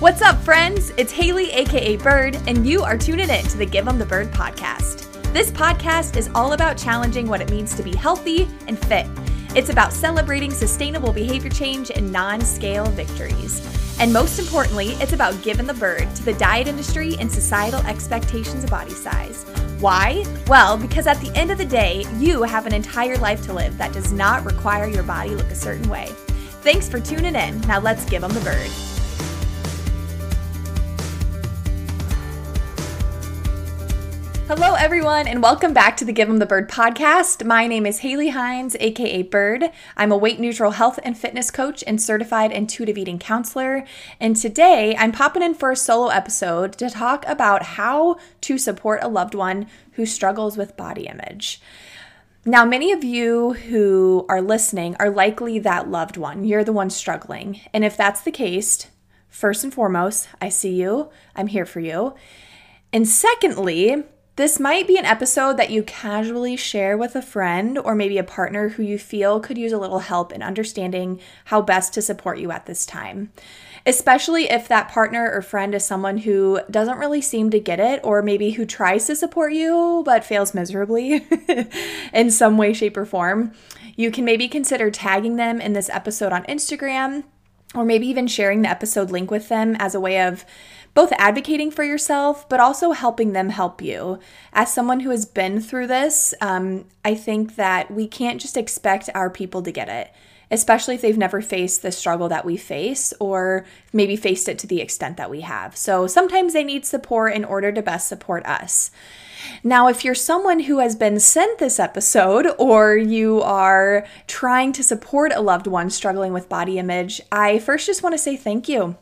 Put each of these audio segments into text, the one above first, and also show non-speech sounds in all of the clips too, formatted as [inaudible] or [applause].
What's up, friends? It's Haley, aka Bird, and you are tuning in to the Give 'em the Bird podcast. This podcast is all about challenging what it means to be healthy and fit. It's about celebrating sustainable behavior change and non scale victories. And most importantly, it's about giving the bird to the diet industry and societal expectations of body size. Why? Well, because at the end of the day, you have an entire life to live that does not require your body look a certain way. Thanks for tuning in. Now let's give them the bird. Hello, everyone, and welcome back to the Give 'em the Bird podcast. My name is Haley Hines, aka Bird. I'm a weight neutral health and fitness coach and certified intuitive eating counselor. And today I'm popping in for a solo episode to talk about how to support a loved one who struggles with body image. Now, many of you who are listening are likely that loved one. You're the one struggling. And if that's the case, first and foremost, I see you, I'm here for you. And secondly, this might be an episode that you casually share with a friend or maybe a partner who you feel could use a little help in understanding how best to support you at this time. Especially if that partner or friend is someone who doesn't really seem to get it, or maybe who tries to support you but fails miserably [laughs] in some way, shape, or form. You can maybe consider tagging them in this episode on Instagram, or maybe even sharing the episode link with them as a way of both advocating for yourself, but also helping them help you. As someone who has been through this, um, I think that we can't just expect our people to get it, especially if they've never faced the struggle that we face or maybe faced it to the extent that we have. So sometimes they need support in order to best support us. Now, if you're someone who has been sent this episode or you are trying to support a loved one struggling with body image, I first just want to say thank you.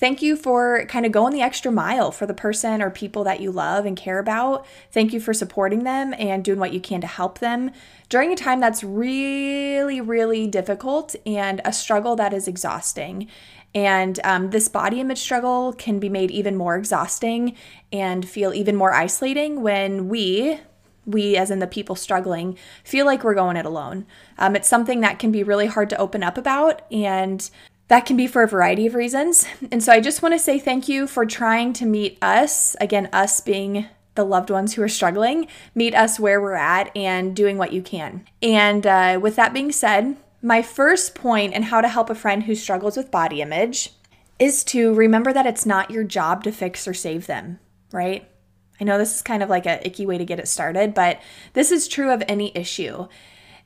Thank you for kind of going the extra mile for the person or people that you love and care about. Thank you for supporting them and doing what you can to help them during a time that's really, really difficult and a struggle that is exhausting. And um, this body image struggle can be made even more exhausting and feel even more isolating when we, we as in the people struggling, feel like we're going it alone. Um, it's something that can be really hard to open up about, and that can be for a variety of reasons. And so I just want to say thank you for trying to meet us, again, us being the loved ones who are struggling, meet us where we're at and doing what you can. And uh, with that being said, my first point in how to help a friend who struggles with body image is to remember that it's not your job to fix or save them, right? I know this is kind of like a icky way to get it started, but this is true of any issue.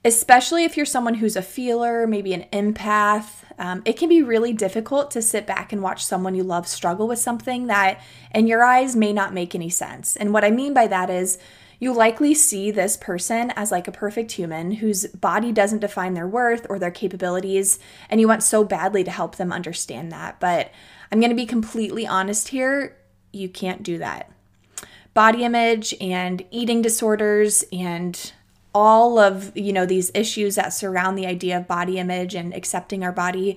Especially if you're someone who's a feeler, maybe an empath, um, it can be really difficult to sit back and watch someone you love struggle with something that, in your eyes, may not make any sense. And what I mean by that is, you likely see this person as like a perfect human whose body doesn't define their worth or their capabilities, and you want so badly to help them understand that. But I'm to be completely honest here you can't do that. Body image and eating disorders and all of you know these issues that surround the idea of body image and accepting our body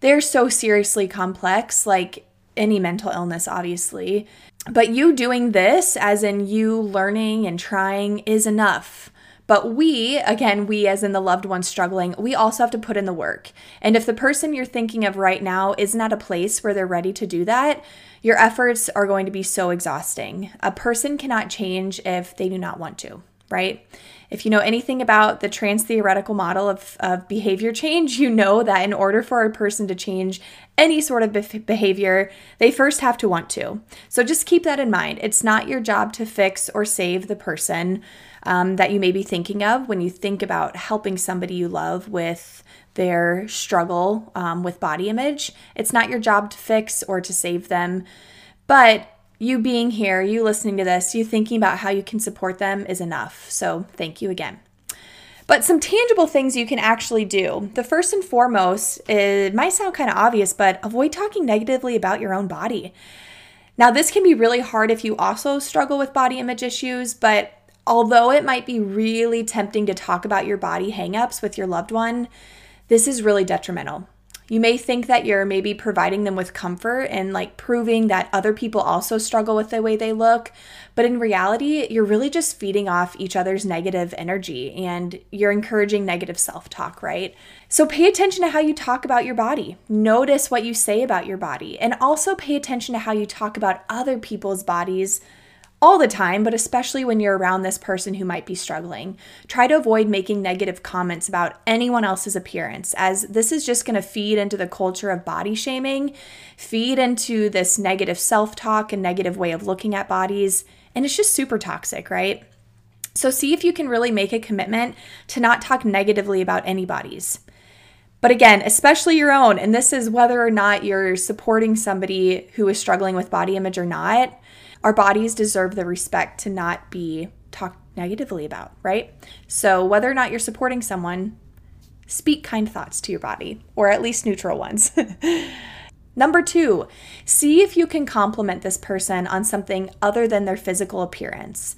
they're so seriously complex like any mental illness obviously but you doing this, as in you learning and trying, is enough. But we, again, we as in the loved ones struggling, we also have to put in the work. And if the person you're thinking of right now isn't at a place where they're ready to do that, your efforts are going to be so exhausting. A person cannot change if they do not want to, right? If you know anything about the trans theoretical model of, of behavior change, you know that in order for a person to change any sort of be- behavior, they first have to want to. So just keep that in mind. It's not your job to fix or save the person um, that you may be thinking of when you think about helping somebody you love with their struggle um, with body image. It's not your job to fix or to save them. But you being here, you listening to this, you thinking about how you can support them is enough. So thank you again. But some tangible things you can actually do. The first and foremost, it might sound kind of obvious, but avoid talking negatively about your own body. Now, this can be really hard if you also struggle with body image issues, but although it might be really tempting to talk about your body hangups with your loved one, this is really detrimental You may think that you're maybe providing them with comfort and like proving that other people also struggle with the way they look. But in reality, you're really just feeding off each other's negative energy and you're encouraging negative self talk, right? So pay attention to how you talk about your body. Notice what you say about your body and also pay attention to how you talk about other people's bodies all the time, but especially when you're around this person who might be struggling. Try to avoid making negative comments about anyone else's appearance, as this is just going to feed into the culture of body shaming, feed into this negative self talk and negative way of looking at bodies, and it's just super toxic, right? So, see if you can really make a commitment to not talk negatively about anybody's. But again, especially your own, and this is whether or not you're supporting somebody who is struggling with body image or not our bodies deserve the respect to not be talked negatively about, right? So, whether or not you're supporting someone, speak kind thoughts to your body, or at least neutral ones. [laughs] Number two, see if you can compliment this person on something other than their physical appearance.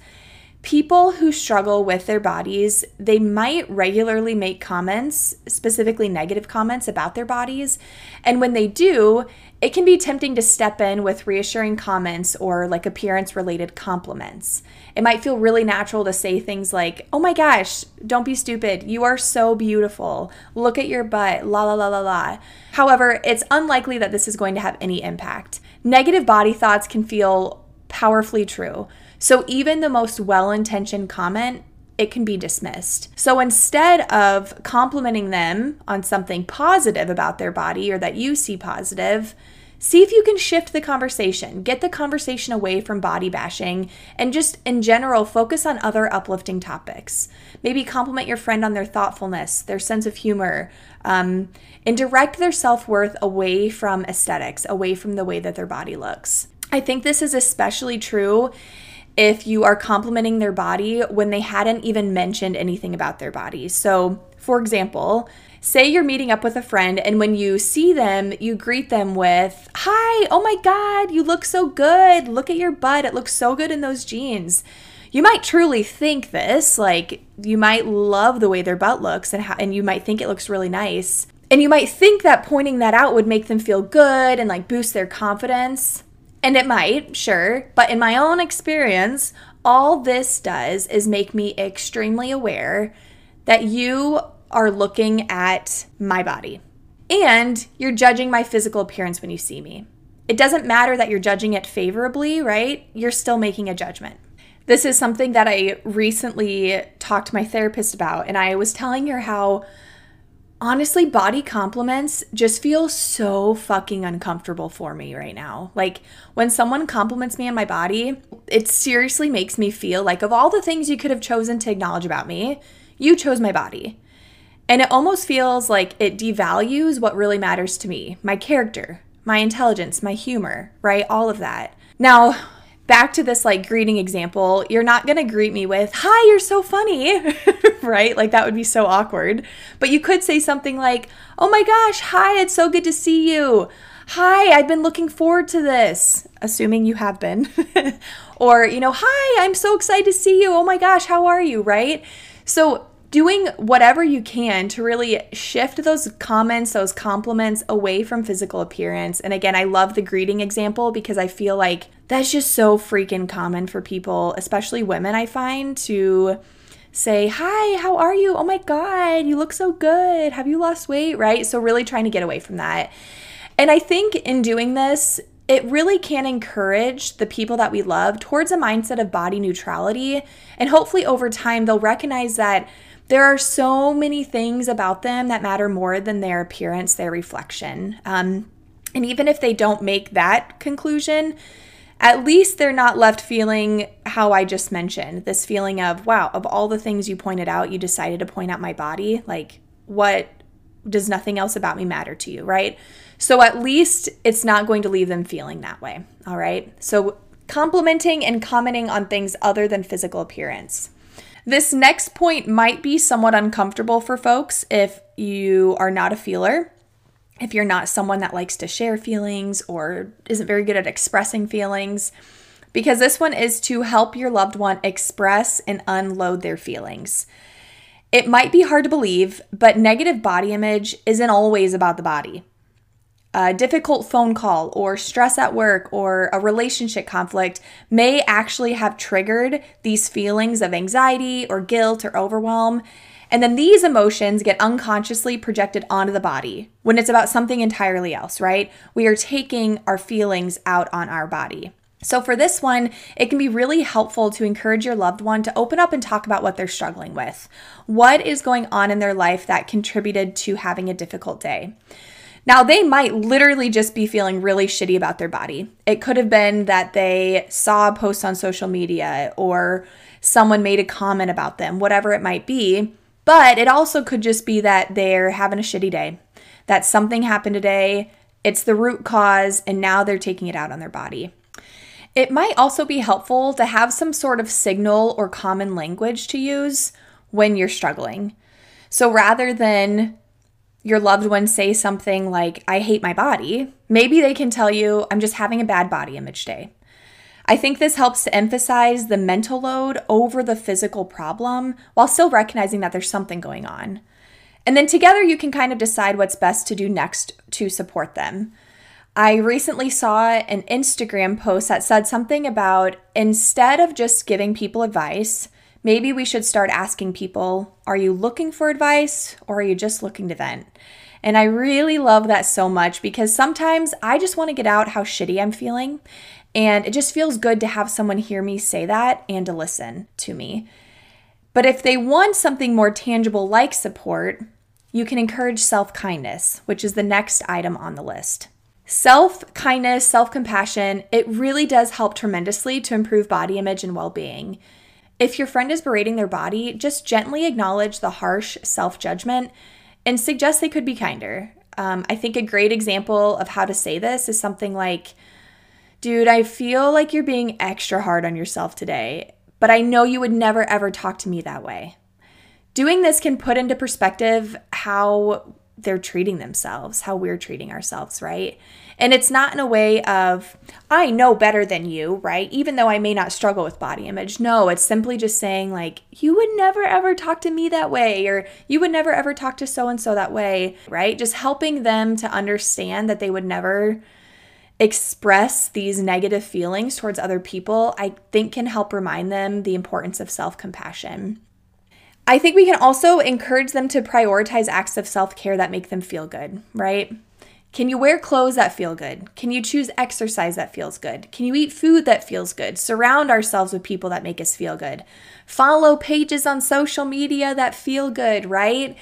People who struggle with their bodies, they might regularly make comments, specifically negative comments about their bodies. And when they do, it can be tempting to step in with reassuring comments or like appearance related compliments. It might feel really natural to say things like, Oh my gosh, don't be stupid. You are so beautiful. Look at your butt. La la la la la. However, it's unlikely that this is going to have any impact. Negative body thoughts can feel powerfully true. So even the most well intentioned comment it can be dismissed. So instead of complimenting them on something positive about their body or that you see positive, see if you can shift the conversation. Get the conversation away from body bashing and just in general focus on other uplifting topics. Maybe compliment your friend on their thoughtfulness, their sense of humor, um, and direct their self worth away from aesthetics, away from the way that their body looks. I think this is especially true if you are complimenting their body when they hadn't even mentioned anything about their body. So, for example, say you're meeting up with a friend and when you see them, you greet them with, Hi, oh my God, you look so good. Look at your butt. It looks so good in those jeans. You might truly think this, like you might love the way their butt looks and, how, and you might think it looks really nice. And you might think that pointing that out would make them feel good and like boost their confidence. And it might, sure, but in my own experience, all this does is make me extremely aware that you are looking at my body and you're judging my physical appearance when you see me. It doesn't matter that you're judging it favorably, right? You're still making a judgment. This is something that I recently talked to my therapist about, and I was telling her how honestly, body compliments just feel so fucking uncomfortable for me right now. Like when someone compliments me on my body, it seriously makes me feel like of all the things you could have chosen to acknowledge about me, you chose my body. And it almost feels like it devalues what really matters to me my character, my intelligence, my humor, right? All of that. Now, back to this like greeting example, you're not going to greet me with, Hi, you're so funny, [laughs] right? Like that would be so awkward. But you could say something like, Oh my gosh, hi, it's so good to see you. Hi, I've been looking forward to this, assuming you have been. [laughs] or, you know, Hi, I'm so excited to see you. Oh my gosh, how are you, right? So doing whatever you can to really shift those comments, those compliments away from physical appearance. And again, I love the greeting example because I feel like that's just so freaking common for people, especially women, I find, to say, Hi, how are you? Oh my God, you look so good. Have you lost weight? Right? So, really trying to get away from that. And I think in doing this, it really can encourage the people that we love towards a mindset of body neutrality. And hopefully, over time, they'll recognize that there are so many things about them that matter more than their appearance, their reflection. Um, and even if they don't make that conclusion, at least they're not left feeling how I just mentioned this feeling of, wow, of all the things you pointed out, you decided to point out my body. Like, what does nothing else about me matter to you, right? So at least it's not going to leave them feeling that way, all right? So complimenting and commenting on things other than physical appearance. This next point might be somewhat uncomfortable for folks if you are not a feeler, if you're not someone that likes to share feelings or isn't very good at expressing feelings, because this one is to help your loved one express and unload their feelings. It might be hard to believe, but negative body image isn't always about the body. A difficult phone call or stress at work or a relationship conflict may actually have triggered these feelings of anxiety or guilt or overwhelm. And then these emotions get unconsciously projected onto the body when it's about something entirely else, right? We are taking our feelings out on our body. So, for this one, it can be really helpful to encourage your loved one to open up and talk about what they're struggling with. What is going on in their life that contributed to having a difficult day? Now, they might literally just be feeling really shitty about their body. It could have been that they saw a post on social media or someone made a comment about them, whatever it might be. But it also could just be that they're having a shitty day, that something happened today, it's the root cause, and now they're taking it out on their body. It might also be helpful to have some sort of signal or common language to use when you're struggling. So rather than your loved one say something like, I hate my body, maybe they can tell you, I'm just having a bad body image day. I think this helps to emphasize the mental load over the physical problem while still recognizing that there's something going on. And then together you can kind of decide what's best to do next to support them. I recently saw an Instagram post that said something about instead of just giving people advice, maybe we should start asking people, are you looking for advice or are you just looking to vent? And I really love that so much because sometimes I just want to get out how shitty I'm feeling. And it just feels good to have someone hear me say that and to listen to me. But if they want something more tangible like support, you can encourage self kindness, which is the next item on the list. Self kindness, self compassion, it really does help tremendously to improve body image and well being. If your friend is berating their body, just gently acknowledge the harsh self judgment and suggest they could be kinder. Um, I think a great example of how to say this is something like, Dude, I feel like you're being extra hard on yourself today, but I know you would never ever talk to me that way. Doing this can put into perspective how they're treating themselves, how we're treating ourselves, right? And it's not in a way of, I know better than you, right? Even though I may not struggle with body image. No, it's simply just saying, like, you would never ever talk to me that way, or you would never ever talk to so and so that way, right? Just helping them to understand that they would never express these negative feelings towards other people, I think can help remind them the importance of self compassion. I think we can also encourage them to prioritize acts of self care that make them feel good, right? Can you wear clothes that feel good? Can you choose exercise that feels good? Can you eat food that feels good? Surround ourselves with people that make us feel good. Follow pages on social media that feel good, right?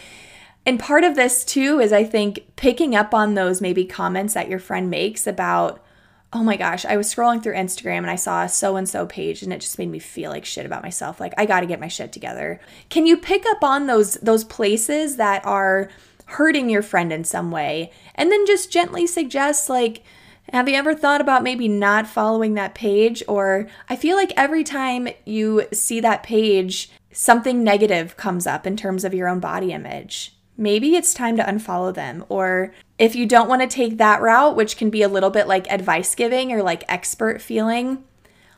And part of this too is I think picking up on those maybe comments that your friend makes about, oh my gosh, I was scrolling through Instagram and I saw a so and so page and it just made me feel like shit about myself. Like I got to get my shit together. Can you pick up on those those places that are hurting your friend in some way and then just gently suggest like have you ever thought about maybe not following that page or I feel like every time you see that page something negative comes up in terms of your own body image maybe it's time to unfollow them. Or if you don't want to take that route, which can be a little bit like advice giving or like expert feeling,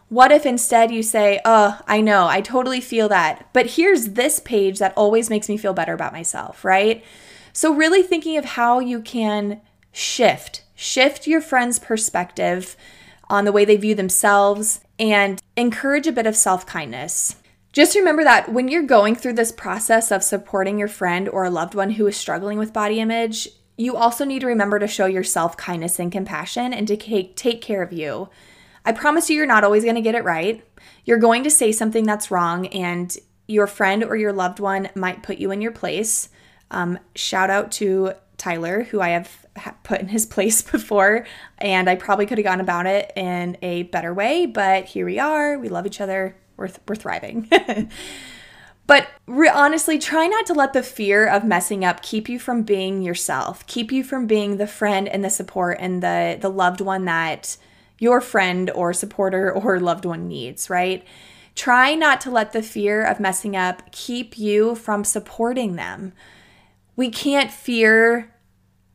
what if instead you say, Oh, I know, I totally feel that, but here's this page that always makes me feel better about myself, right? So, really thinking of how you can shift, shift your friend's perspective on the way they view themselves and encourage a bit of self kindness. Just remember that when you're going through this process of supporting your friend or a loved one who is struggling with body image, you also need to remember to show yourself kindness and compassion and to take care of you. I promise you, you're not always going to get it right. You're going to say something that's wrong, and your friend or your loved one might put you in your place. Um, shout out to Tyler, who I have put in his [laughs] place before, and I probably could have gone about it in a better way, but here we are. We love each other we're, th- we're thriving. [laughs] but re- honestly, try not to let the fear of messing up keep you from being yourself, keep you from being the friend and the support and the, the loved one that your friend or supporter [laughs] or loved one needs, right? Try not to let the fear of messing up keep you from supporting them. We can't fear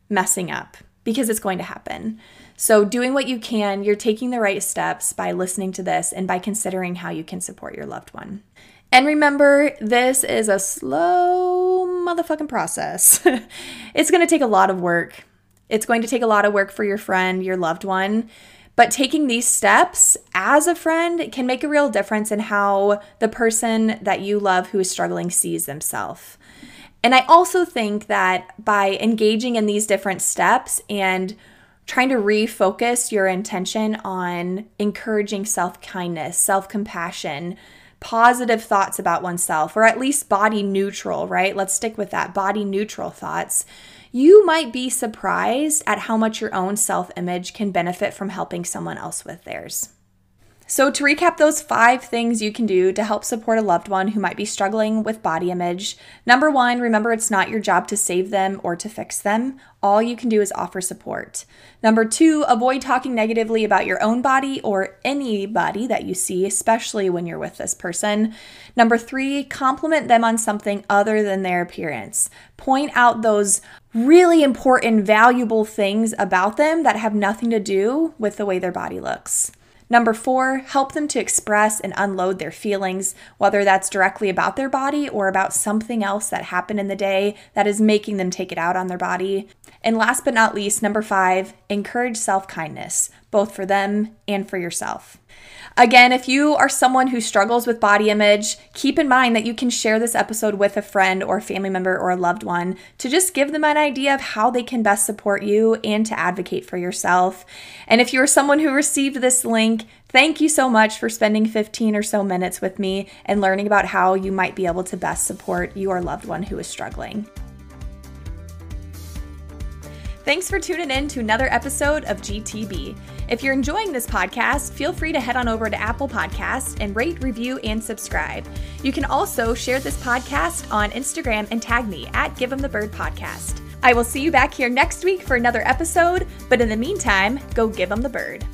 messing up because it's going to happen. So, doing what you can, you're taking the right steps by listening to this and by considering how you can support your loved one. And remember, this is a slow motherfucking process. [laughs] it's going to take a lot of work. It's going to take a lot of work for your friend, your loved one. But taking these steps as a friend can make a real difference in how the person that you love who is struggling sees themselves. And I also think that by engaging in these different steps and trying to refocus your intention on encouraging self kindness, self compassion, positive thoughts about oneself, or at least body neutral, right? Let's stick with that body neutral thoughts you might be surprised at how much your own self image can benefit from helping someone else with theirs. So, to recap those five things you can do to help support a loved one who might be struggling with body image number one, remember it's not your job to save them or to fix them. All you can do is offer support. Number two, avoid talking negatively about your own body or anybody that you see, especially when you're with this person. Number three, compliment them on something other than their appearance. Point out those really important, valuable things about them that have nothing to do with the way their body looks. Number four, help them to express and unload their feelings, whether that's directly about their body or about something else that happened in the day that is making them take it out on their body. And last but not least, number five, encourage self kindness, both for them and for yourself. Again, if you are someone who struggles with body image, keep in mind that you can share this episode with a friend or family member or a loved one to just give them an idea of how they can best support you and to advocate for yourself. And if you're someone who received this link, thank you so much for spending 15 or so minutes with me and learning about how you might be able to best support your loved one who is struggling. Thanks for tuning in to another episode of GTB. If you're enjoying this podcast, feel free to head on over to Apple Podcasts and rate, review, and subscribe. You can also share this podcast on Instagram and tag me at Give 'em the Bird Podcast. I will see you back here next week for another episode, but in the meantime, go give 'em the bird.